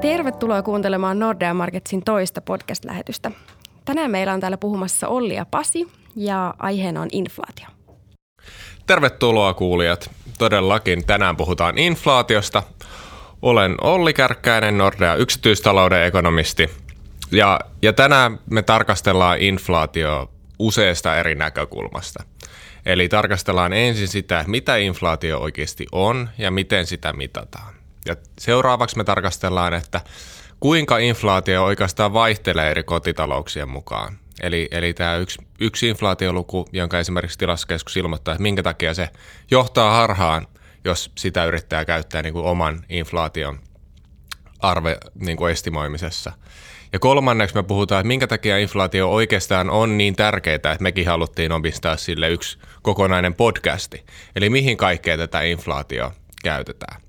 Tervetuloa kuuntelemaan Nordea Marketsin toista podcast-lähetystä. Tänään meillä on täällä puhumassa Olli ja Pasi ja aiheena on inflaatio. Tervetuloa kuulijat. Todellakin tänään puhutaan inflaatiosta. Olen Olli Kärkkäinen, Nordea yksityistalouden ekonomisti. Ja, ja tänään me tarkastellaan inflaatio useasta eri näkökulmasta. Eli tarkastellaan ensin sitä, mitä inflaatio oikeasti on ja miten sitä mitataan. Ja seuraavaksi me tarkastellaan, että kuinka inflaatio oikeastaan vaihtelee eri kotitalouksien mukaan. Eli, eli tämä yksi, yksi inflaatioluku, jonka esimerkiksi tilastokeskus ilmoittaa, että minkä takia se johtaa harhaan, jos sitä yrittää käyttää niin kuin oman inflaation arve niin kuin estimoimisessa. Ja kolmanneksi me puhutaan, että minkä takia inflaatio oikeastaan on niin tärkeää, että mekin haluttiin omistaa sille yksi kokonainen podcasti. Eli mihin kaikkea tätä inflaatio käytetään.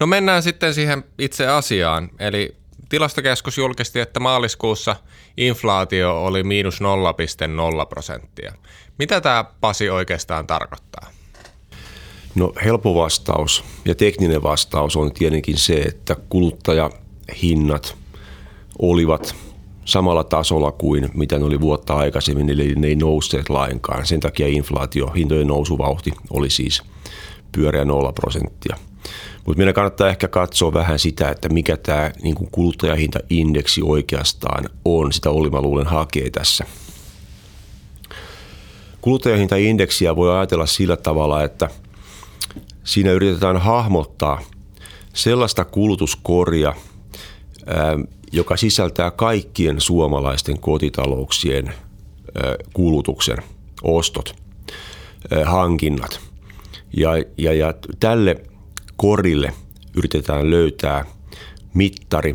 No mennään sitten siihen itse asiaan. Eli tilastokeskus julkisti, että maaliskuussa inflaatio oli miinus 0,0 prosenttia. Mitä tämä Pasi oikeastaan tarkoittaa? No helppo vastaus ja tekninen vastaus on tietenkin se, että kuluttajahinnat olivat samalla tasolla kuin mitä ne oli vuotta aikaisemmin, eli ne ei nousseet lainkaan. Sen takia inflaatio, hintojen nousuvauhti oli siis pyöreä 0 prosenttia – mutta meidän kannattaa ehkä katsoa vähän sitä, että mikä tämä niin kuluttajahintaindeksi oikeastaan on. Sitä oli mä luulen hakee tässä. Kuluttajahintaindeksiä voi ajatella sillä tavalla, että siinä yritetään hahmottaa sellaista kulutuskoria, joka sisältää kaikkien suomalaisten kotitalouksien kulutuksen, ostot, hankinnat. Ja, ja, ja tälle korille yritetään löytää mittari,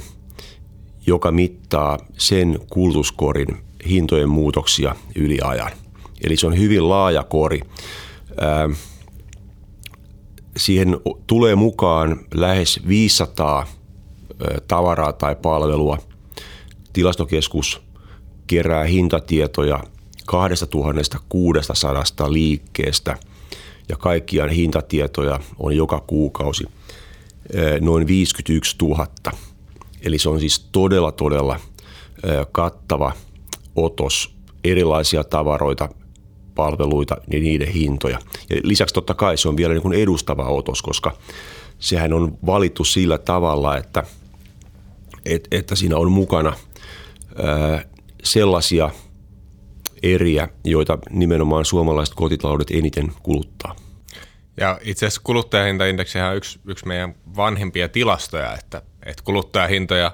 joka mittaa sen kulutuskorin hintojen muutoksia yli ajan. Eli se on hyvin laaja kori. Siihen tulee mukaan lähes 500 tavaraa tai palvelua. Tilastokeskus kerää hintatietoja 2600 liikkeestä – ja kaikkiaan hintatietoja on joka kuukausi noin 51 000. Eli se on siis todella, todella kattava otos erilaisia tavaroita, palveluita ja niiden hintoja. Ja lisäksi totta kai se on vielä niin kuin edustava otos, koska sehän on valittu sillä tavalla, että, että siinä on mukana sellaisia – eriä, joita nimenomaan suomalaiset kotitaloudet eniten kuluttaa. Ja itse asiassa kuluttajahintaindeksi on yksi, yksi meidän vanhimpia tilastoja, että, että kuluttajahintoja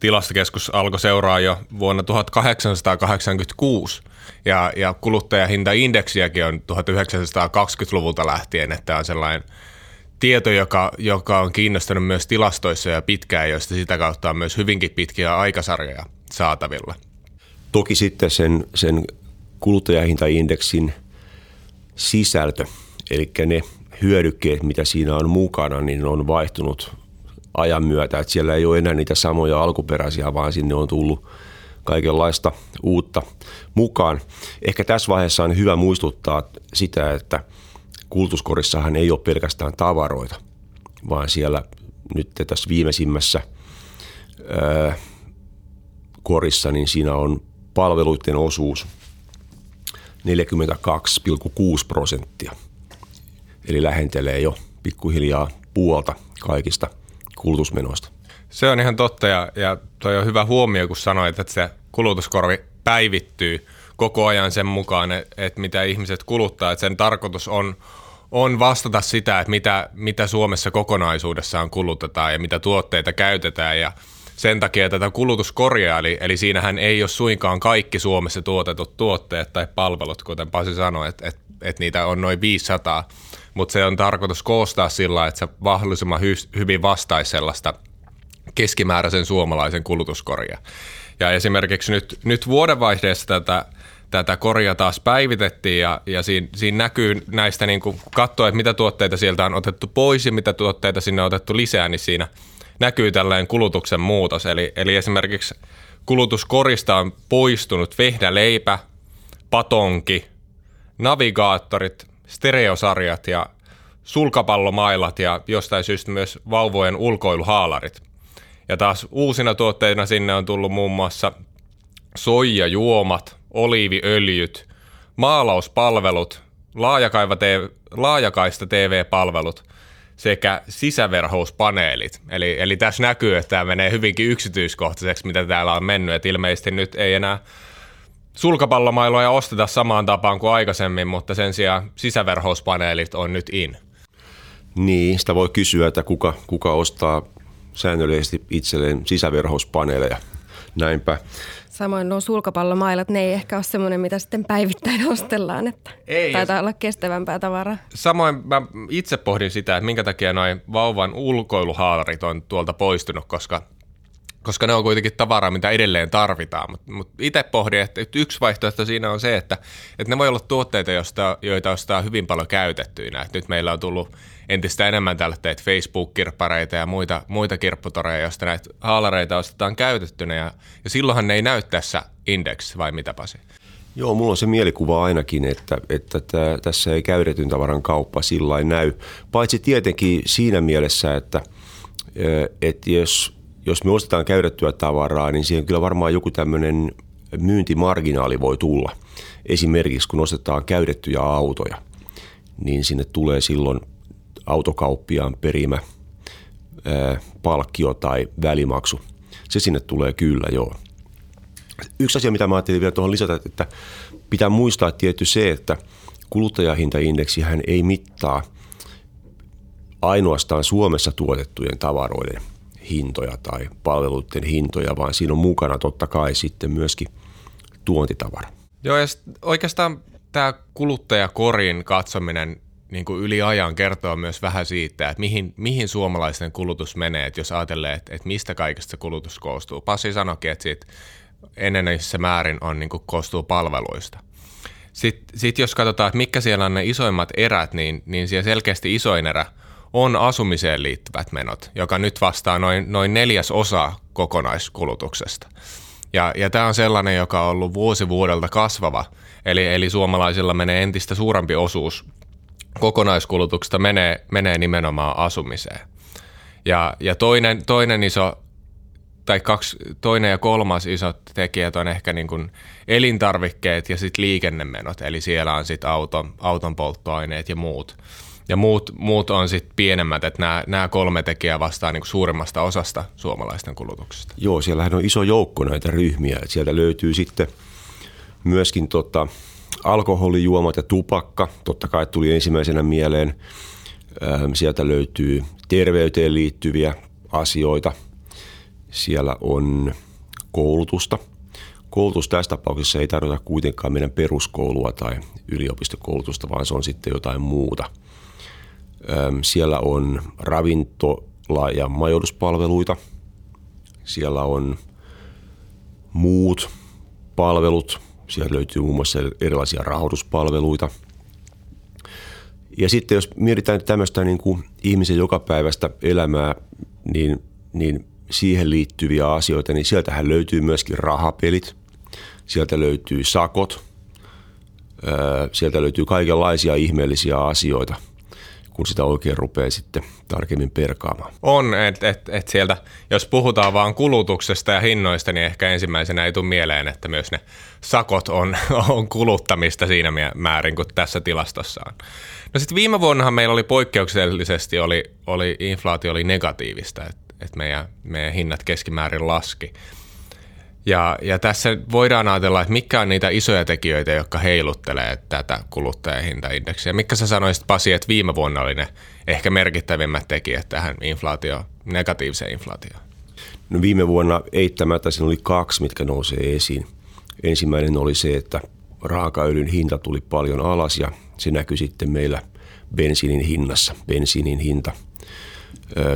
tilastokeskus alkoi seuraa jo vuonna 1886 ja, ja kuluttajahintaindeksiäkin on 1920-luvulta lähtien, että on sellainen tieto, joka, joka on kiinnostanut myös tilastoissa ja pitkään, joista sitä kautta on myös hyvinkin pitkiä aikasarjoja saatavilla – Toki sitten sen, sen kuluttajahintaindeksin sisältö, eli ne hyödykkeet, mitä siinä on mukana, niin on vaihtunut ajan myötä. Että siellä ei ole enää niitä samoja alkuperäisiä, vaan sinne on tullut kaikenlaista uutta mukaan. Ehkä tässä vaiheessa on hyvä muistuttaa sitä, että kulutuskorissahan ei ole pelkästään tavaroita, vaan siellä nyt tässä viimeisimmässä ää, korissa, niin siinä on palveluiden osuus 42,6 prosenttia. Eli lähentelee jo pikkuhiljaa puolta kaikista kulutusmenoista. Se on ihan totta ja, ja toi on hyvä huomio, kun sanoit, että se kulutuskorvi päivittyy koko ajan sen mukaan, että, että mitä ihmiset kuluttaa. Että sen tarkoitus on, on vastata sitä, että mitä, mitä Suomessa kokonaisuudessaan kulutetaan ja mitä tuotteita käytetään ja – sen takia tätä kulutuskoria, eli, eli siinähän ei ole suinkaan kaikki Suomessa tuotetut tuotteet tai palvelut, kuten Pasi sanoi, että et, et niitä on noin 500, mutta se on tarkoitus koostaa sillä, että se mahdollisimman hy, hyvin vastaisi sellaista keskimääräisen suomalaisen kulutuskoria. Ja esimerkiksi nyt, nyt vuodenvaihteessa tätä, tätä koria taas päivitettiin ja, ja siinä, siinä näkyy näistä niin kuin katsoa, että mitä tuotteita sieltä on otettu pois ja mitä tuotteita sinne on otettu lisää, niin siinä – näkyy tällainen kulutuksen muutos. Eli, eli esimerkiksi kulutuskorista on poistunut vehnäleipä, patonki, navigaattorit, stereosarjat ja sulkapallomailat ja jostain syystä myös vauvojen ulkoiluhaalarit. Ja taas uusina tuotteina sinne on tullut muun muassa soijajuomat, oliiviöljyt, maalauspalvelut, laajakaista TV-palvelut sekä sisäverhouspaneelit. Eli, eli tässä näkyy, että tämä menee hyvinkin yksityiskohtaiseksi, mitä täällä on mennyt. Et ilmeisesti nyt ei enää sulkapallomailoja osteta samaan tapaan kuin aikaisemmin, mutta sen sijaan sisäverhouspaneelit on nyt in. Niin, sitä voi kysyä, että kuka, kuka ostaa säännöllisesti itselleen sisäverhouspaneeleja. Näinpä. Samoin nuo sulkapallomailat, ne ei ehkä ole semmoinen, mitä sitten päivittäin ostellaan, että ei, taitaa jos... olla kestävämpää tavaraa. Samoin mä itse pohdin sitä, että minkä takia noin vauvan ulkoiluhaalarit on tuolta poistunut, koska koska ne on kuitenkin tavaraa, mitä edelleen tarvitaan. Mutta mut itse pohdin, että yksi vaihtoehto siinä on se, että, että ne voi olla tuotteita, joista, joita ostaa hyvin paljon käytettyinä. Et nyt meillä on tullut entistä enemmän tällaista Facebook-kirppareita ja muita, muita kirpputoreja, joista näitä haalareita ostetaan käytettynä. Ja, ja silloinhan ne ei näy tässä index, vai mitä Pasi? Joo, mulla on se mielikuva ainakin, että, että tää, tässä ei käytetyn tavaran kauppa sillä näy. Paitsi tietenkin siinä mielessä, että, että jos jos me ostetaan käytettyä tavaraa, niin siihen kyllä varmaan joku tämmöinen myyntimarginaali voi tulla. Esimerkiksi kun ostetaan käytettyjä autoja, niin sinne tulee silloin autokauppiaan perimä ää, palkkio tai välimaksu. Se sinne tulee kyllä, joo. Yksi asia, mitä mä ajattelin vielä tuohon lisätä, että pitää muistaa tietty se, että kuluttajahintaindeksi hän ei mittaa ainoastaan Suomessa tuotettujen tavaroiden hintoja tai palveluiden hintoja, vaan siinä on mukana totta kai sitten myöskin tuontitavara. Joo, ja oikeastaan tämä kuluttajakorin katsominen niin kuin yli ajan kertoo myös vähän siitä, että mihin, mihin suomalaisten kulutus menee, että jos ajatellaan, että, että mistä kaikesta se kulutus koostuu. Passi sanoikin, että siitä eneneissä määrin on, niin kuin koostuu palveluista. Sitten sit jos katsotaan, että mitkä siellä on ne isoimmat erät, niin, niin siellä selkeästi isoin erä – on asumiseen liittyvät menot, joka nyt vastaa noin, noin neljäs osa kokonaiskulutuksesta. Ja, ja tämä on sellainen, joka on ollut vuosi vuodelta kasvava, eli, eli suomalaisilla menee entistä suurempi osuus kokonaiskulutuksesta menee, menee nimenomaan asumiseen. Ja, ja toinen, toinen iso tai kaksi, toinen ja kolmas iso tekijät on ehkä niin kuin elintarvikkeet ja sitten liikennemenot, eli siellä on sitten auton, auton polttoaineet ja muut. Ja muut, muut on sitten pienemmät, että nämä, kolme tekijää vastaa niin suurimmasta osasta suomalaisten kulutuksesta. Joo, siellähän on iso joukko näitä ryhmiä. Että sieltä löytyy sitten myöskin tota, alkoholijuomat ja tupakka. Totta kai tuli ensimmäisenä mieleen. Ähm, sieltä löytyy terveyteen liittyviä asioita. Siellä on koulutusta. Koulutus tässä tapauksessa ei tarkoita kuitenkaan meidän peruskoulua tai yliopistokoulutusta, vaan se on sitten jotain muuta – siellä on ravintola- ja majoituspalveluita. Siellä on muut palvelut. Sieltä löytyy muun muassa erilaisia rahoituspalveluita. Ja sitten jos mietitään tämmöistä niin kuin ihmisen jokapäiväistä elämää, niin, niin siihen liittyviä asioita, niin sieltähän löytyy myöskin rahapelit. Sieltä löytyy sakot. Sieltä löytyy kaikenlaisia ihmeellisiä asioita – kun sitä oikein rupeaa sitten tarkemmin perkaamaan. On, että et, et sieltä, jos puhutaan vaan kulutuksesta ja hinnoista, niin ehkä ensimmäisenä ei tule mieleen, että myös ne sakot on, on kuluttamista siinä määrin kuin tässä tilastossa on. No sitten viime vuonnahan meillä oli poikkeuksellisesti, oli, oli inflaatio oli negatiivista, että et meidän, meidän hinnat keskimäärin laski. Ja, ja tässä voidaan ajatella, että mikä on niitä isoja tekijöitä, jotka heiluttelee tätä kuluttajahintaindeksiä. Mikä sä sanoisit Pasi, että viime vuonna oli ne ehkä merkittävimmät tekijät tähän inflaatio, negatiiviseen inflaatioon? No viime vuonna eittämättä siinä oli kaksi, mitkä nousee esiin. Ensimmäinen oli se, että raakaöljyn hinta tuli paljon alas ja se näkyi sitten meillä bensiinin hinnassa. Bensiinin hinta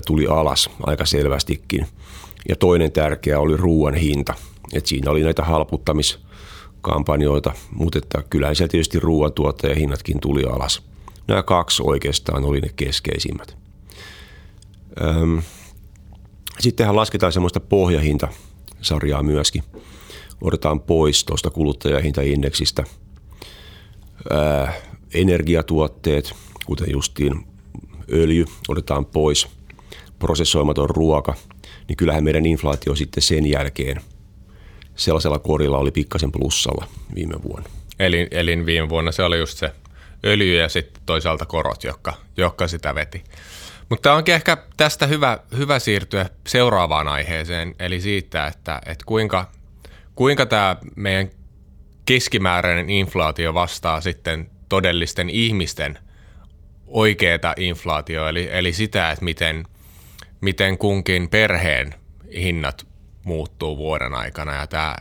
tuli alas aika selvästikin. Ja toinen tärkeä oli ruoan hinta – et siinä oli näitä halputtamiskampanjoita, mutta että kyllähän siellä tietysti ruoantuottajahinnatkin tuli alas. Nämä kaksi oikeastaan oli ne keskeisimmät. Öm, sittenhän lasketaan semmoista pohjahintasarjaa myöskin. Otetaan pois tuosta kuluttajahintaindeksistä ää, energiatuotteet, kuten justiin öljy, otetaan pois prosessoimaton ruoka, niin kyllähän meidän inflaatio sitten sen jälkeen sellaisella korilla oli pikkasen plussalla viime vuonna. Eli, eli viime vuonna se oli just se öljy ja sitten toisaalta korot, jotka, jotka sitä veti. Mutta onkin ehkä tästä hyvä, hyvä siirtyä seuraavaan aiheeseen, eli siitä, että, että kuinka, kuinka tämä meidän keskimääräinen inflaatio vastaa sitten todellisten ihmisten oikeaa inflaatio, eli, eli sitä, että miten, miten kunkin perheen hinnat muuttuu vuoden aikana. Ja tämä,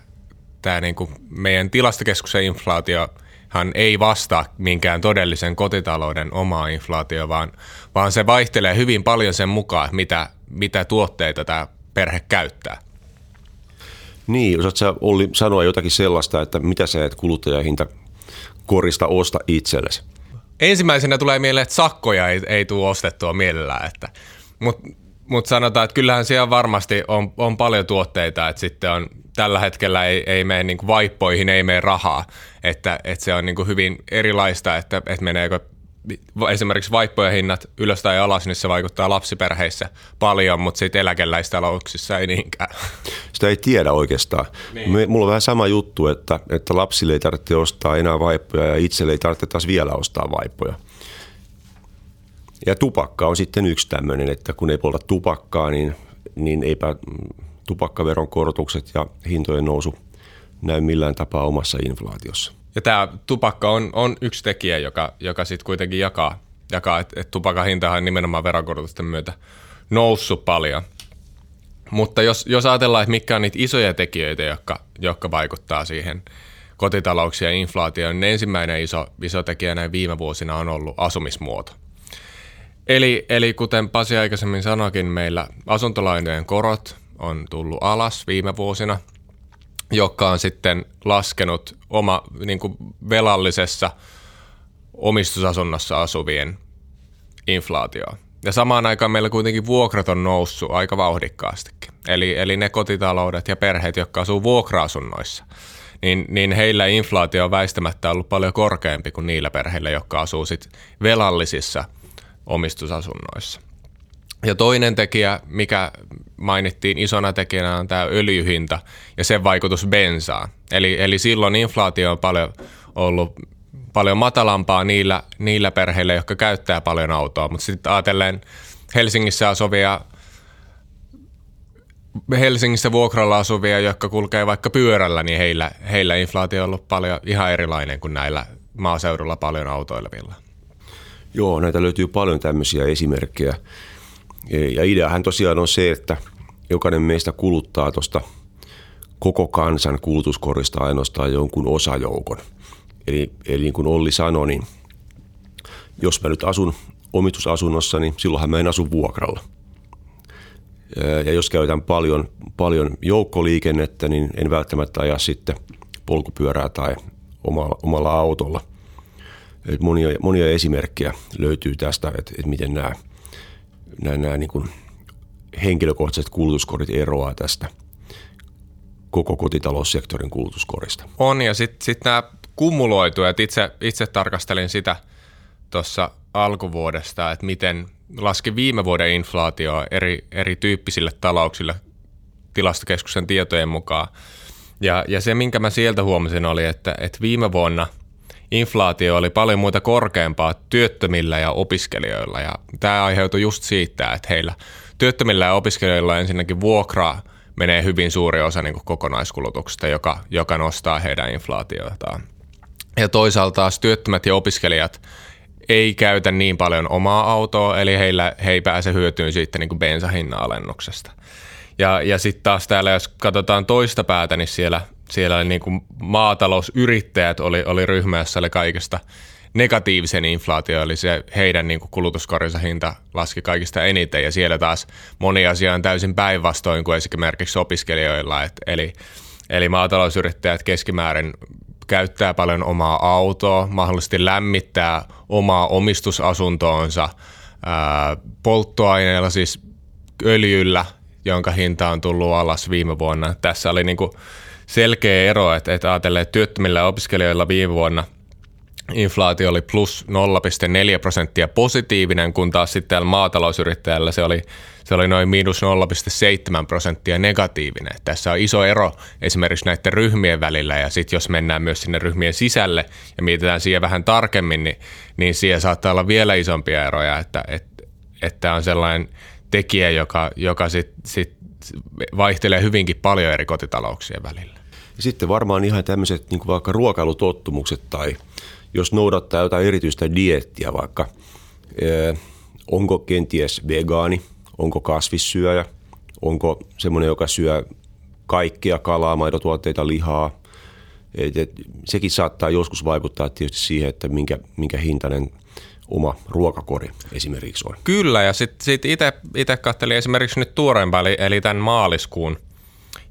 tämä niin kuin meidän tilastokeskuksen inflaatio – hän ei vastaa minkään todellisen kotitalouden omaa inflaatio, vaan, vaan se vaihtelee hyvin paljon sen mukaan, mitä, mitä tuotteita tämä perhe käyttää. Niin, osaat sä Olli sanoa jotakin sellaista, että mitä sä et kuluttajahinta korista osta itsellesi? Ensimmäisenä tulee mieleen, että sakkoja ei, ei tule ostettua mielellään, että, mutta mut sanotaan, että kyllähän siellä varmasti on, on paljon tuotteita, että sitten on tällä hetkellä ei, ei mene niin vaippoihin, ei mene rahaa, että, että se on niin hyvin erilaista, että, että meneekö esimerkiksi vaippojen hinnat ylös tai alas, niin se vaikuttaa lapsiperheissä paljon, mutta sitten eläkeläistalouksissa ei niinkään. Sitä ei tiedä oikeastaan. Niin. Mulla on vähän sama juttu, että, että lapsille ei tarvitse ostaa enää vaippoja ja itselle ei tarvitse taas vielä ostaa vaippoja. Ja tupakka on sitten yksi tämmöinen, että kun ei polta tupakkaa, niin, niin eipä tupakkaveron korotukset ja hintojen nousu näy millään tapaa omassa inflaatiossa. Ja tämä tupakka on, on yksi tekijä, joka, joka sitten kuitenkin jakaa, jakaa että et tupakan hintahan on nimenomaan veronkorotusten myötä noussut paljon. Mutta jos, jos ajatellaan, että mitkä on niitä isoja tekijöitä, jotka, jotka vaikuttaa siihen kotitalouksien inflaatioon, niin ensimmäinen iso, iso tekijä näin viime vuosina on ollut asumismuoto. Eli, eli kuten Pasi aikaisemmin sanoikin, meillä asuntolainojen korot on tullut alas viime vuosina, joka on sitten laskenut oma niin kuin velallisessa omistusasunnossa asuvien inflaatioa. Ja samaan aikaan meillä kuitenkin vuokrat on noussut aika vauhdikkaastikin. Eli, eli ne kotitaloudet ja perheet, jotka asuu vuokra-asunnoissa, niin, niin heillä inflaatio on väistämättä ollut paljon korkeampi kuin niillä perheillä, jotka asuu velallisissa omistusasunnoissa. Ja toinen tekijä, mikä mainittiin isona tekijänä, on tämä öljyhinta ja sen vaikutus bensaan. Eli, eli silloin inflaatio on paljon ollut paljon matalampaa niillä, niillä perheillä, jotka käyttää paljon autoa. Mutta sitten ajatellen Helsingissä asuvia Helsingissä vuokralla asuvia, jotka kulkee vaikka pyörällä, niin heillä, heillä inflaatio on ollut paljon ihan erilainen kuin näillä maaseudulla paljon autoilevilla. Joo, näitä löytyy paljon tämmöisiä esimerkkejä. Ja ideahan tosiaan on se, että jokainen meistä kuluttaa tuosta koko kansan kulutuskorista ainoastaan jonkun osajoukon. Eli, eli niin kuin Olli sanoi, niin jos mä nyt asun omistusasunnossa, niin silloinhan mä en asu vuokralla. Ja jos käytän paljon, paljon joukkoliikennettä, niin en välttämättä aja sitten polkupyörää tai omalla, omalla autolla. Et monia, monia esimerkkejä löytyy tästä, että, että miten nämä – nämä, nämä niin kuin henkilökohtaiset kulutuskortit eroaa tästä koko kotitaloussektorin kulutuskorista. On ja sitten sit nämä kumuloituu, että itse, itse tarkastelin sitä tuossa alkuvuodesta, että miten laski viime vuoden inflaatio eri, eri tyyppisille talouksille tilastokeskuksen tietojen mukaan. Ja, ja se, minkä mä sieltä huomasin, oli, että, että viime vuonna – inflaatio oli paljon muita korkeampaa työttömillä ja opiskelijoilla. Ja tämä aiheutui just siitä, että heillä työttömillä ja opiskelijoilla ensinnäkin vuokraa menee hyvin suuri osa niin kuin kokonaiskulutuksesta, joka, joka nostaa heidän inflaatiotaan. Ja toisaalta taas työttömät ja opiskelijat ei käytä niin paljon omaa autoa, eli heillä, he ei pääse hyötyyn siitä niin bensahinnan alennuksesta. Ja, ja sitten taas täällä, jos katsotaan toista päätä, niin siellä siellä niin kuin maatalousyrittäjät oli, oli ryhmä, jossa oli kaikista negatiivisen inflaatio, eli se heidän niin kulutuskorinsa hinta laski kaikista eniten, ja siellä taas moni asia on täysin päinvastoin kuin esimerkiksi opiskelijoilla, et, eli, eli maatalousyrittäjät keskimäärin käyttää paljon omaa autoa, mahdollisesti lämmittää omaa omistusasuntoonsa ää, polttoaineella, siis öljyllä, jonka hinta on tullut alas viime vuonna. Tässä oli niin kuin selkeä ero, että, että ajatellaan, että työttömillä opiskelijoilla viime vuonna inflaatio oli plus 0,4 prosenttia positiivinen, kun taas sitten täällä maatalousyrittäjällä se oli, se oli noin miinus 0,7 prosenttia negatiivinen. Tässä on iso ero esimerkiksi näiden ryhmien välillä ja sitten jos mennään myös sinne ryhmien sisälle ja mietitään siihen vähän tarkemmin, niin, niin siihen saattaa olla vielä isompia eroja, että, että, että on sellainen tekijä, joka, joka sitten sit vaihtelee hyvinkin paljon eri kotitalouksien välillä. Ja sitten varmaan ihan tämmöiset niin vaikka ruokailutottumukset tai jos noudattaa jotain erityistä diettiä vaikka, onko kenties vegaani, onko kasvissyöjä, onko semmoinen, joka syö kaikkea kalaa, maitotuotteita, lihaa. Et, et, sekin saattaa joskus vaikuttaa tietysti siihen, että minkä, minkä hintainen oma ruokakori esimerkiksi on. Kyllä, ja sitten sit itse katselin esimerkiksi nyt tuoreempaa, eli, eli tämän maaliskuun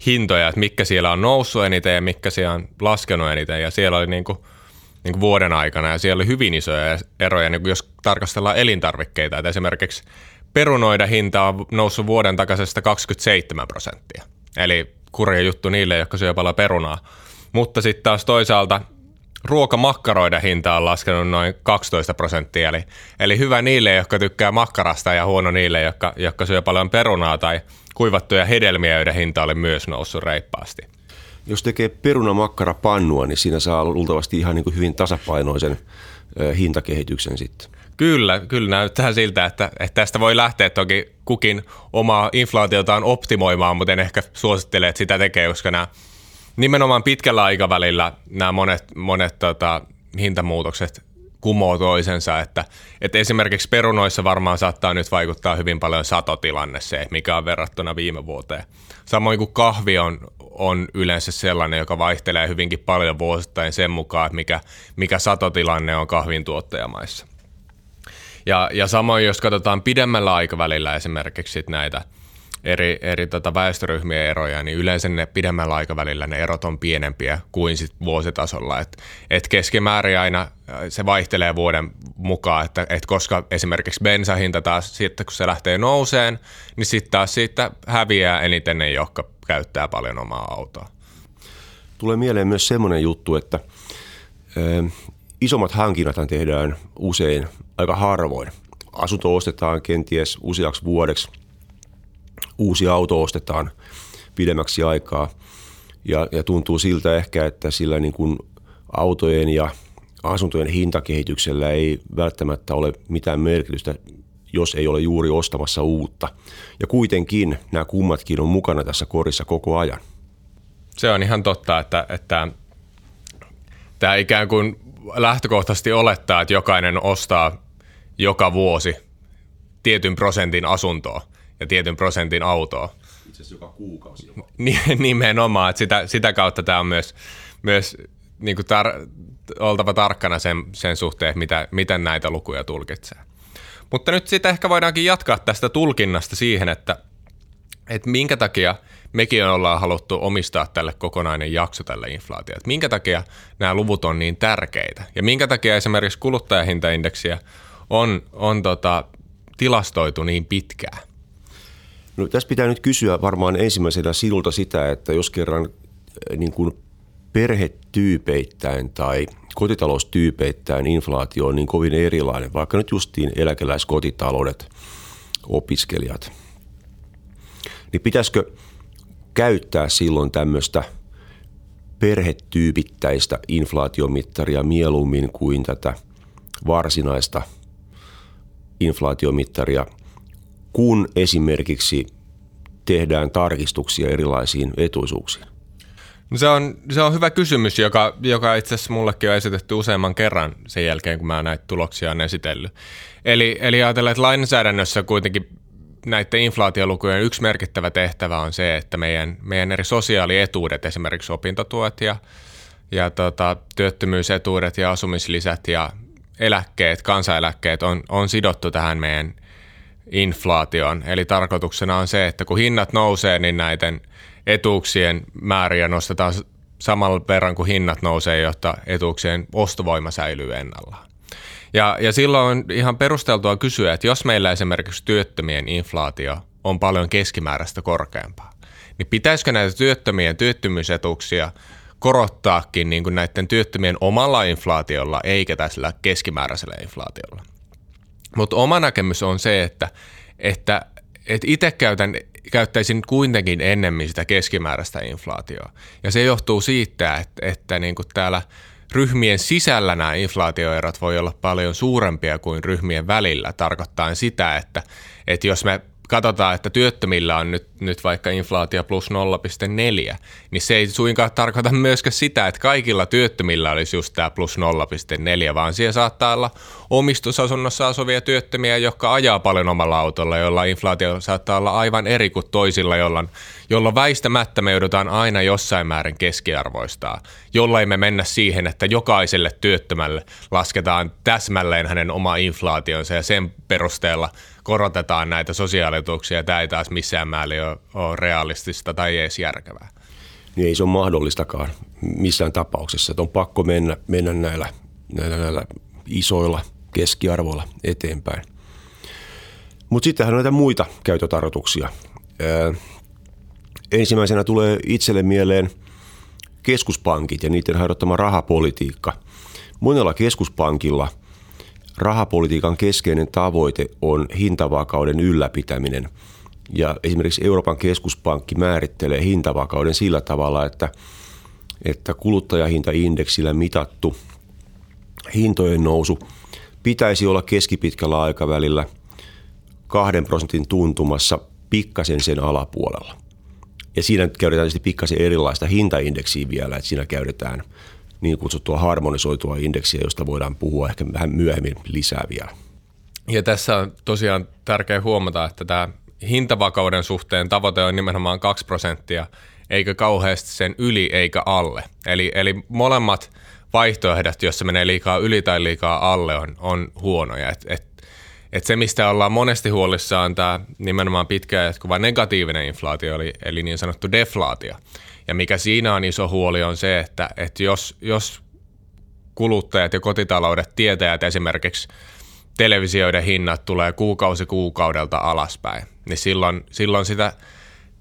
hintoja, että mikä siellä on noussut eniten ja mikä siellä on laskenut eniten, ja siellä oli niin kuin – niin kuin vuoden aikana ja siellä oli hyvin isoja eroja, niin kuin jos tarkastellaan elintarvikkeita. Että esimerkiksi perunoida hinta on noussut vuoden takaisesta 27 prosenttia. Eli kurja juttu niille, jotka syö paljon perunaa. Mutta sitten taas toisaalta ruokamakkaroida hinta on laskenut noin 12 prosenttia. Eli, eli hyvä niille, jotka tykkää makkarasta ja huono niille, jotka, jotka syö paljon perunaa tai kuivattuja hedelmiä, joiden hinta oli myös noussut reippaasti jos tekee perunamakkara pannua, niin siinä saa luultavasti ihan niin kuin hyvin tasapainoisen hintakehityksen sitten. Kyllä, kyllä näyttää siltä, että, että tästä voi lähteä toki kukin omaa inflaatiotaan optimoimaan, mutta en ehkä suosittele, että sitä tekee, koska nämä nimenomaan pitkällä aikavälillä nämä monet, monet tota, hintamuutokset kumoo toisensa, että, että esimerkiksi perunoissa varmaan saattaa nyt vaikuttaa hyvin paljon satotilanne se, mikä on verrattuna viime vuoteen. Samoin kuin kahvi on, on yleensä sellainen, joka vaihtelee hyvinkin paljon vuosittain sen mukaan, että mikä, mikä satotilanne on kahvin tuottajamaissa. Ja, ja samoin, jos katsotaan pidemmällä aikavälillä esimerkiksi näitä eri, eri tota väestöryhmien eroja, niin yleensä ne pidemmällä aikavälillä ne erot on pienempiä kuin sit vuositasolla. Et, et keskimäärin aina äh, se vaihtelee vuoden mukaan, että et koska esimerkiksi bensahinta taas sitten kun se lähtee nouseen, niin sitten taas siitä häviää eniten ne, jotka käyttää paljon omaa autoa. Tulee mieleen myös semmoinen juttu, että ö, isommat hankinnat tehdään usein aika harvoin. Asunto ostetaan kenties useaksi vuodeksi, uusi auto ostetaan pidemmäksi aikaa ja, ja tuntuu siltä ehkä, että sillä niin kuin autojen ja asuntojen hintakehityksellä ei välttämättä ole mitään merkitystä jos ei ole juuri ostamassa uutta. Ja kuitenkin nämä kummatkin on mukana tässä korissa koko ajan. Se on ihan totta, että, että tämä ikään kuin lähtökohtaisesti olettaa, että jokainen ostaa joka vuosi tietyn prosentin asuntoa ja tietyn prosentin autoa. Itse asiassa joka kuukausi. Jopa. Nimenomaan, että sitä, sitä kautta tämä on myös, myös niin kuin tar- oltava tarkkana sen, sen suhteen, mitä, miten näitä lukuja tulkitsee. Mutta nyt sitten ehkä voidaankin jatkaa tästä tulkinnasta siihen, että, että minkä takia mekin ollaan haluttu omistaa tälle kokonainen jakso tälle inflaatiolle. Että minkä takia nämä luvut on niin tärkeitä ja minkä takia esimerkiksi kuluttajahintaindeksiä on, on tota, tilastoitu niin pitkään. No, tässä pitää nyt kysyä varmaan ensimmäisenä sinulta sitä, että jos kerran eh, niin kuin perhetyypeittäin tai – kotitaloustyypeittäin inflaatio on niin kovin erilainen, vaikka nyt justiin eläkeläiskotitaloudet, opiskelijat, niin pitäisikö käyttää silloin tämmöistä perhetyypittäistä inflaatiomittaria mieluummin kuin tätä varsinaista inflaatiomittaria, kun esimerkiksi tehdään tarkistuksia erilaisiin etuisuuksiin? No se on, se on hyvä kysymys, joka, joka itse asiassa mullekin on esitetty useamman kerran sen jälkeen, kun mä näitä tuloksia on esitellyt. Eli, eli ajatellaan, että lainsäädännössä kuitenkin näiden inflaatiolukujen yksi merkittävä tehtävä on se, että meidän, meidän eri sosiaalietuudet, esimerkiksi opintotuet ja, ja tota, työttömyysetuudet ja asumislisät ja eläkkeet, kansaneläkkeet on, on sidottu tähän meidän inflaatioon. Eli tarkoituksena on se, että kun hinnat nousee, niin näiden – etuuksien määriä nostetaan samalla verran kuin hinnat nousee, jotta etuuksien ostovoima säilyy ennallaan. Ja, ja silloin on ihan perusteltua kysyä, että jos meillä esimerkiksi työttömien inflaatio on paljon keskimääräistä korkeampaa, niin pitäisikö näitä työttömien työttömyysetuuksia korottaakin niin kuin näiden työttömien omalla inflaatiolla eikä tällä keskimääräisellä inflaatiolla. Mutta oma näkemys on se, että, että, että itse käytän, käyttäisin kuitenkin ennemmin sitä keskimääräistä inflaatioa. Ja se johtuu siitä, että, että niin kuin täällä ryhmien sisällä nämä inflaatioerot voi olla paljon suurempia kuin ryhmien välillä, tarkoittaa sitä, että, että jos me katsotaan, että työttömillä on nyt, nyt vaikka inflaatio plus 0,4, niin se ei suinkaan tarkoita myöskään sitä, että kaikilla työttömillä olisi just tämä plus 0,4, vaan siellä saattaa olla omistusasunnossa asuvia työttömiä, jotka ajaa paljon omalla autolla, jolla inflaatio saattaa olla aivan eri kuin toisilla, jolla, jolla väistämättä me joudutaan aina jossain määrin keskiarvoistaa, jolla me mennä siihen, että jokaiselle työttömälle lasketaan täsmälleen hänen oma inflaationsa ja sen perusteella – korotetaan näitä sosiaalituuksia. Tämä ei taas missään määrin ole, ole realistista tai edes järkevää. Niin ei se ole mahdollistakaan missään tapauksessa. Että on pakko mennä, mennä näillä, näillä, näillä isoilla keskiarvoilla eteenpäin. Mutta sittenhän on näitä muita käytötarkoituksia. Ää, ensimmäisenä tulee itselle mieleen keskuspankit ja niiden harjoittama rahapolitiikka. Monella keskuspankilla – rahapolitiikan keskeinen tavoite on hintavakauden ylläpitäminen. Ja esimerkiksi Euroopan keskuspankki määrittelee hintavakauden sillä tavalla, että, että kuluttajahintaindeksillä mitattu hintojen nousu pitäisi olla keskipitkällä aikavälillä kahden prosentin tuntumassa pikkasen sen alapuolella. Ja siinä käytetään tietysti pikkasen erilaista hintaindeksiä vielä, että siinä käytetään niin kutsuttua harmonisoitua indeksiä, josta voidaan puhua ehkä vähän myöhemmin lisää vielä. Ja tässä on tosiaan tärkeää huomata, että tämä hintavakauden suhteen tavoite on nimenomaan 2 prosenttia, eikä kauheasti sen yli eikä alle. Eli, eli molemmat vaihtoehdot, jos se menee liikaa yli tai liikaa alle, on, on huonoja. Et, et, et se, mistä ollaan monesti huolissaan, on tämä nimenomaan pitkä jatkuva negatiivinen inflaatio, eli, eli niin sanottu deflaatio. Ja mikä siinä on iso huoli on se, että, että jos, jos kuluttajat ja kotitaloudet tietää, että esimerkiksi televisioiden hinnat tulee kuukausi kuukaudelta alaspäin, niin silloin, silloin sitä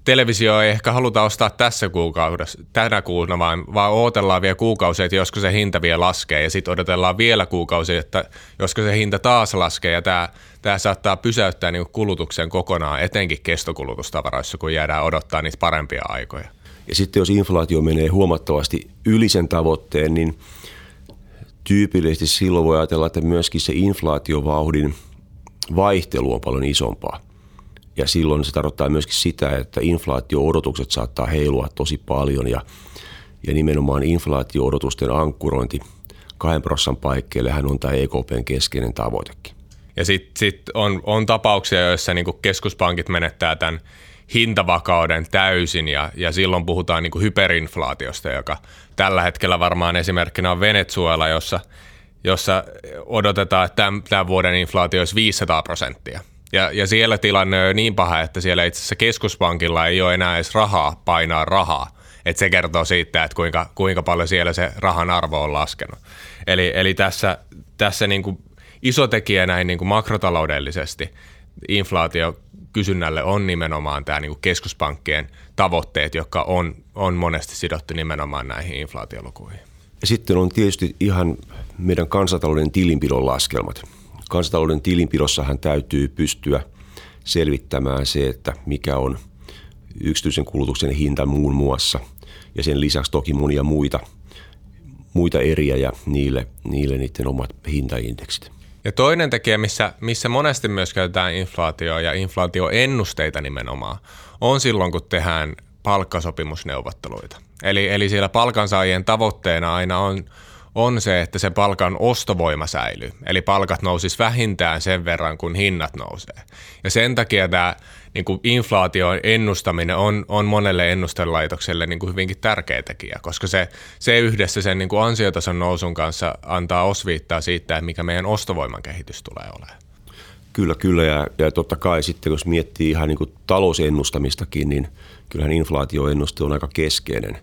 televisio ei ehkä haluta ostaa tässä kuukaudessa, tänä kuuna, vaan, vaan odotellaan vielä kuukausia, että josko se hinta vielä laskee ja sitten odotellaan vielä kuukausia, että josko se hinta taas laskee ja tämä, tämä saattaa pysäyttää niin kulutuksen kokonaan, etenkin kestokulutustavaroissa, kun jäädään odottaa niitä parempia aikoja. Ja sitten jos inflaatio menee huomattavasti yli sen tavoitteen, niin tyypillisesti silloin voi ajatella, että myöskin se inflaatiovauhdin vaihtelu on paljon isompaa. Ja silloin se tarkoittaa myöskin sitä, että inflaatio-odotukset saattaa heilua tosi paljon ja, ja nimenomaan inflaatio-odotusten ankkurointi kahden prossan paikkeille hän on tämä EKPn keskeinen tavoitekin. Ja sitten sit on, on tapauksia, joissa niinku keskuspankit menettää tämän hintavakauden täysin ja, ja silloin puhutaan niin kuin hyperinflaatiosta, joka tällä hetkellä varmaan esimerkkinä on Venezuela, jossa, jossa odotetaan, että tämän, tämän vuoden inflaatio olisi 500 prosenttia. Ja, ja siellä tilanne on niin paha, että siellä itse asiassa keskuspankilla ei ole enää edes rahaa painaa rahaa. Et se kertoo siitä, että kuinka, kuinka paljon siellä se rahan arvo on laskenut. Eli, eli tässä, tässä niin kuin iso tekijä näin niin kuin makrotaloudellisesti inflaatio kysynnälle on nimenomaan tämä niin keskuspankkien tavoitteet, jotka on, on monesti sidottu nimenomaan näihin inflaatiolukuihin. Ja sitten on tietysti ihan meidän kansantalouden tilinpidon laskelmat. Kansantalouden tilinpidossahan täytyy pystyä selvittämään se, että mikä on yksityisen kulutuksen hinta muun muassa. Ja sen lisäksi toki monia muita, muita eriä ja niille, niille niiden omat hintaindeksit. Ja toinen tekijä, missä, missä monesti myös käytetään inflaatioa ja inflaatioennusteita nimenomaan, on silloin, kun tehdään palkkasopimusneuvotteluita. Eli, eli siellä palkansaajien tavoitteena aina on, on se, että se palkan ostovoima säilyy. Eli palkat nousis vähintään sen verran, kun hinnat nousee. Ja sen takia tämä niin kuin inflaation ennustaminen on, on monelle ennustelaitokselle niin kuin hyvinkin tärkeä tekijä, koska se, se yhdessä sen niin kuin ansiotason nousun kanssa antaa osviittaa siitä, että mikä meidän ostovoiman kehitys tulee olemaan. Kyllä, kyllä. Ja, ja totta kai sitten, jos miettii ihan niin kuin talousennustamistakin, niin kyllähän inflaatioennuste on aika keskeinen,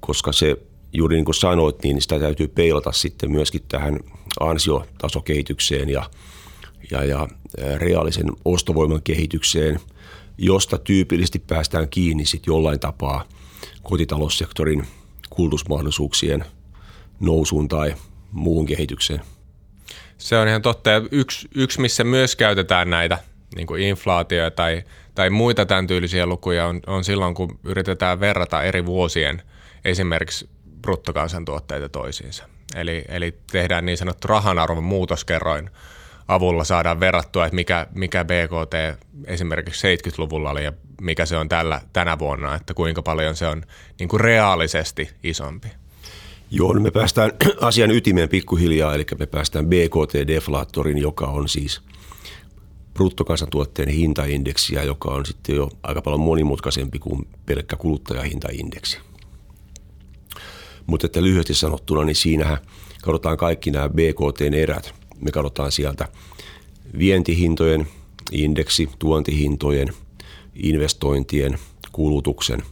koska se juuri niin kuin sanoit, niin sitä täytyy peilata sitten myöskin tähän ansiotasokehitykseen ja, ja, ja reaalisen ostovoiman kehitykseen, josta tyypillisesti päästään kiinni sitten jollain tapaa kotitaloussektorin kulutusmahdollisuuksien nousuun tai muuhun kehitykseen. Se on ihan totta. Ja yksi, yksi missä myös käytetään näitä niin kuin inflaatio tai, tai muita tämän tyylisiä lukuja on, on silloin, kun yritetään verrata eri vuosien esimerkiksi bruttokansantuotteita toisiinsa. Eli, eli tehdään niin sanottu rahanarvon muutoskerroin avulla saadaan verrattua, että mikä, mikä BKT esimerkiksi 70-luvulla oli ja mikä se on tällä, tänä vuonna, että kuinka paljon se on niin kuin reaalisesti isompi. Joo, niin me päästään asian ytimeen pikkuhiljaa, eli me päästään BKT-deflaattorin, joka on siis bruttokansantuotteen hintaindeksiä, joka on sitten jo aika paljon monimutkaisempi kuin pelkkä kuluttajahintaindeksi. Mutta että lyhyesti sanottuna, niin siinähän katsotaan kaikki nämä BKT-erät. Me katsotaan sieltä vientihintojen indeksi, tuontihintojen, investointien, kulutuksen,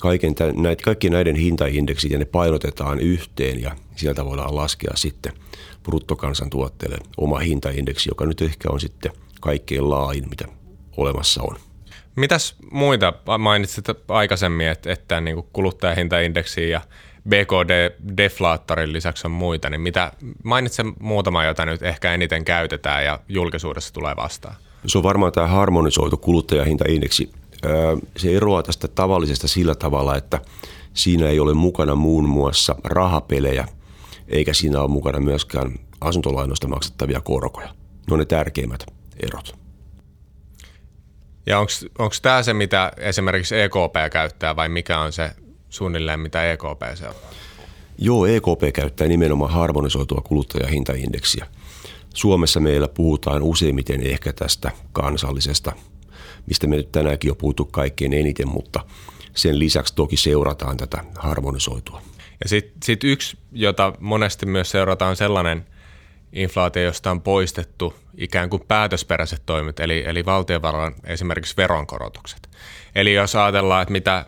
kaiken näitä, kaikki näiden hintaindeksit ja ne painotetaan yhteen ja sieltä voidaan laskea sitten bruttokansantuotteelle oma hintaindeksi, joka nyt ehkä on sitten kaikkein laajin, mitä olemassa on. Mitäs muita mainitsit aikaisemmin, että, että niin kuin kuluttajahintaindeksi ja BKD-deflaattorin lisäksi on muita, niin mitä, mainitse muutama, jota nyt ehkä eniten käytetään ja julkisuudessa tulee vastaan. Se on varmaan tämä harmonisoitu kuluttajahintaindeksi. Se eroaa tästä tavallisesta sillä tavalla, että siinä ei ole mukana muun muassa rahapelejä, eikä siinä ole mukana myöskään asuntolainoista maksettavia korkoja. Ne on ne tärkeimmät erot. Ja onko tämä se, mitä esimerkiksi EKP käyttää vai mikä on se suunnilleen, mitä EKP seuraa? Joo, EKP käyttää nimenomaan harmonisoitua kuluttajahintaindeksiä. Suomessa meillä puhutaan useimmiten ehkä tästä kansallisesta, mistä me nyt tänäänkin on puhuttu kaikkein eniten, mutta sen lisäksi toki seurataan tätä harmonisoitua. Ja sitten sit yksi, jota monesti myös seurataan, on sellainen inflaatio, josta on poistettu ikään kuin päätösperäiset toimet, eli, eli valtiovallan esimerkiksi veronkorotukset. Eli jos ajatellaan, että mitä,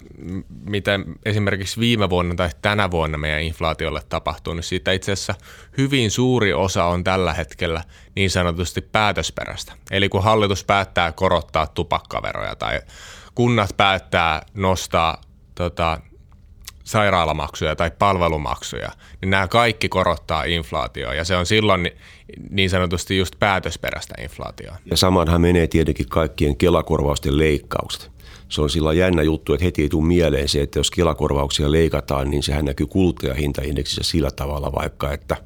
mitä esimerkiksi viime vuonna tai tänä vuonna meidän inflaatiolle tapahtuu, niin siitä itse asiassa hyvin suuri osa on tällä hetkellä niin sanotusti päätösperäistä. Eli kun hallitus päättää korottaa tupakkaveroja tai kunnat päättää nostaa tota, sairaalamaksuja tai palvelumaksuja, niin nämä kaikki korottaa inflaatioa ja se on silloin niin sanotusti just päätösperäistä inflaatioa. Ja samanhan menee tietenkin kaikkien kelakorvausten leikkaukset. Se on sillä jännä juttu, että heti ei tule mieleen se, että jos kelakorvauksia leikataan, niin sehän näkyy kuluttajahintaindeksissä sillä tavalla vaikka, että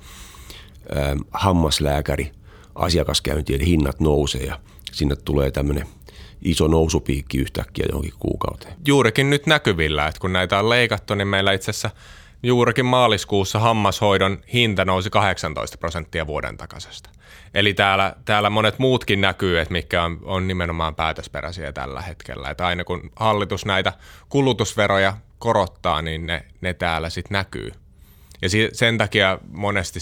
ähm, hammaslääkäri asiakaskäyntien hinnat nousee ja sinne tulee tämmöinen iso nousupiikki yhtäkkiä johonkin kuukauteen. Juurikin nyt näkyvillä, että kun näitä on leikattu, niin meillä itse asiassa juurikin maaliskuussa hammashoidon hinta nousi 18 prosenttia vuoden takaisesta. Eli täällä, täällä monet muutkin näkyy, että mikä on, on nimenomaan päätösperäisiä tällä hetkellä. Että aina kun hallitus näitä kulutusveroja korottaa, niin ne, ne täällä sitten näkyy. Ja sen takia monesti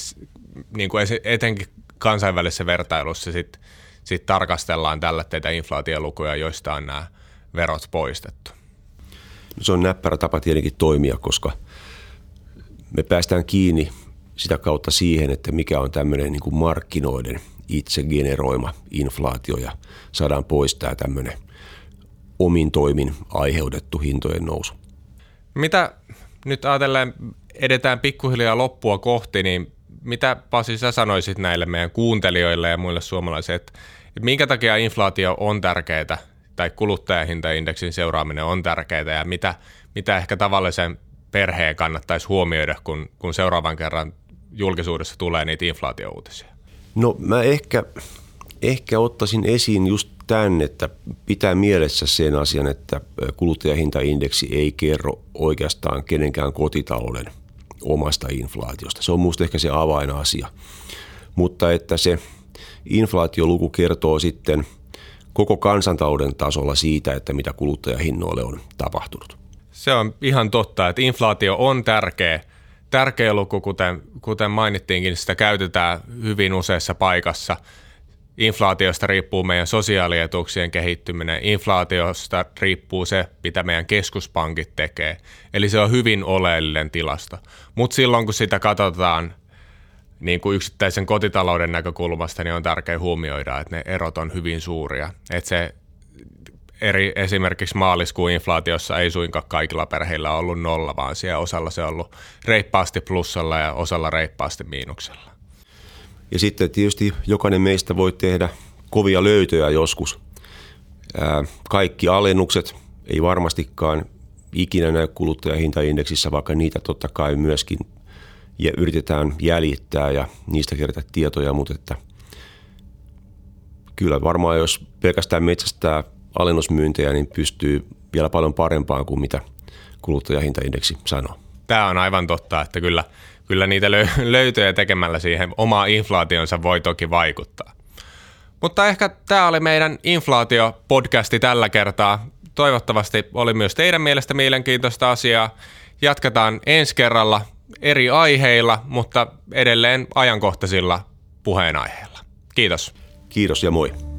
niin kuin etenkin kansainvälisessä vertailussa sitten sit tarkastellaan tällä teitä inflaatiolukuja, joista on nämä verot poistettu. No se on näppärä tapa tietenkin toimia, koska me päästään kiinni sitä kautta siihen, että mikä on tämmöinen niin kuin markkinoiden itse generoima inflaatio ja saadaan pois tämä tämmöinen omin toimin aiheutettu hintojen nousu. Mitä nyt ajatellen, edetään pikkuhiljaa loppua kohti, niin mitä Pasi sä sanoisit näille meidän kuuntelijoille ja muille suomalaisille, että minkä takia inflaatio on tärkeää tai kuluttajahintaindeksin seuraaminen on tärkeää ja mitä, mitä ehkä tavallisen perheen kannattaisi huomioida, kun, kun seuraavan kerran julkisuudessa tulee niitä inflaatiouutisia? No mä ehkä, ehkä ottaisin esiin just tämän, että pitää mielessä sen asian, että kuluttajahintaindeksi ei kerro oikeastaan kenenkään kotitalouden omasta inflaatiosta. Se on minusta ehkä se avainasia. Mutta että se inflaatioluku kertoo sitten koko kansantalouden tasolla siitä, että mitä kuluttajahinnoille on tapahtunut. Se on ihan totta, että inflaatio on tärkeä, tärkeä luku, kuten, kuten mainittiinkin, sitä käytetään hyvin useassa paikassa. Inflaatiosta riippuu meidän sosiaalietuuksien kehittyminen, inflaatiosta riippuu se, mitä meidän keskuspankit tekee. Eli se on hyvin oleellinen tilasto. Mutta silloin, kun sitä katsotaan niin kuin yksittäisen kotitalouden näkökulmasta, niin on tärkeää huomioida, että ne erot on hyvin suuria. Että se eri esimerkiksi maaliskuun inflaatiossa ei suinkaan kaikilla perheillä ollut nolla, vaan siellä osalla se on ollut reippaasti plussalla ja osalla reippaasti miinuksella. Ja sitten tietysti jokainen meistä voi tehdä kovia löytöjä joskus. Kaikki alennukset ei varmastikaan ikinä näy kuluttajahintaindeksissä, vaikka niitä totta kai myöskin ja yritetään jäljittää ja niistä kerätä tietoja, mutta että kyllä varmaan jos pelkästään metsästää alennusmyyntejä, niin pystyy vielä paljon parempaan kuin mitä kuluttajahintaindeksi sanoo. Tämä on aivan totta, että kyllä, kyllä niitä löytöjä tekemällä siihen oma inflaationsa voi toki vaikuttaa. Mutta ehkä tämä oli meidän inflaatio-podcasti tällä kertaa. Toivottavasti oli myös teidän mielestä mielenkiintoista asiaa. Jatketaan ensi kerralla eri aiheilla, mutta edelleen ajankohtaisilla puheenaiheilla. Kiitos. Kiitos ja moi.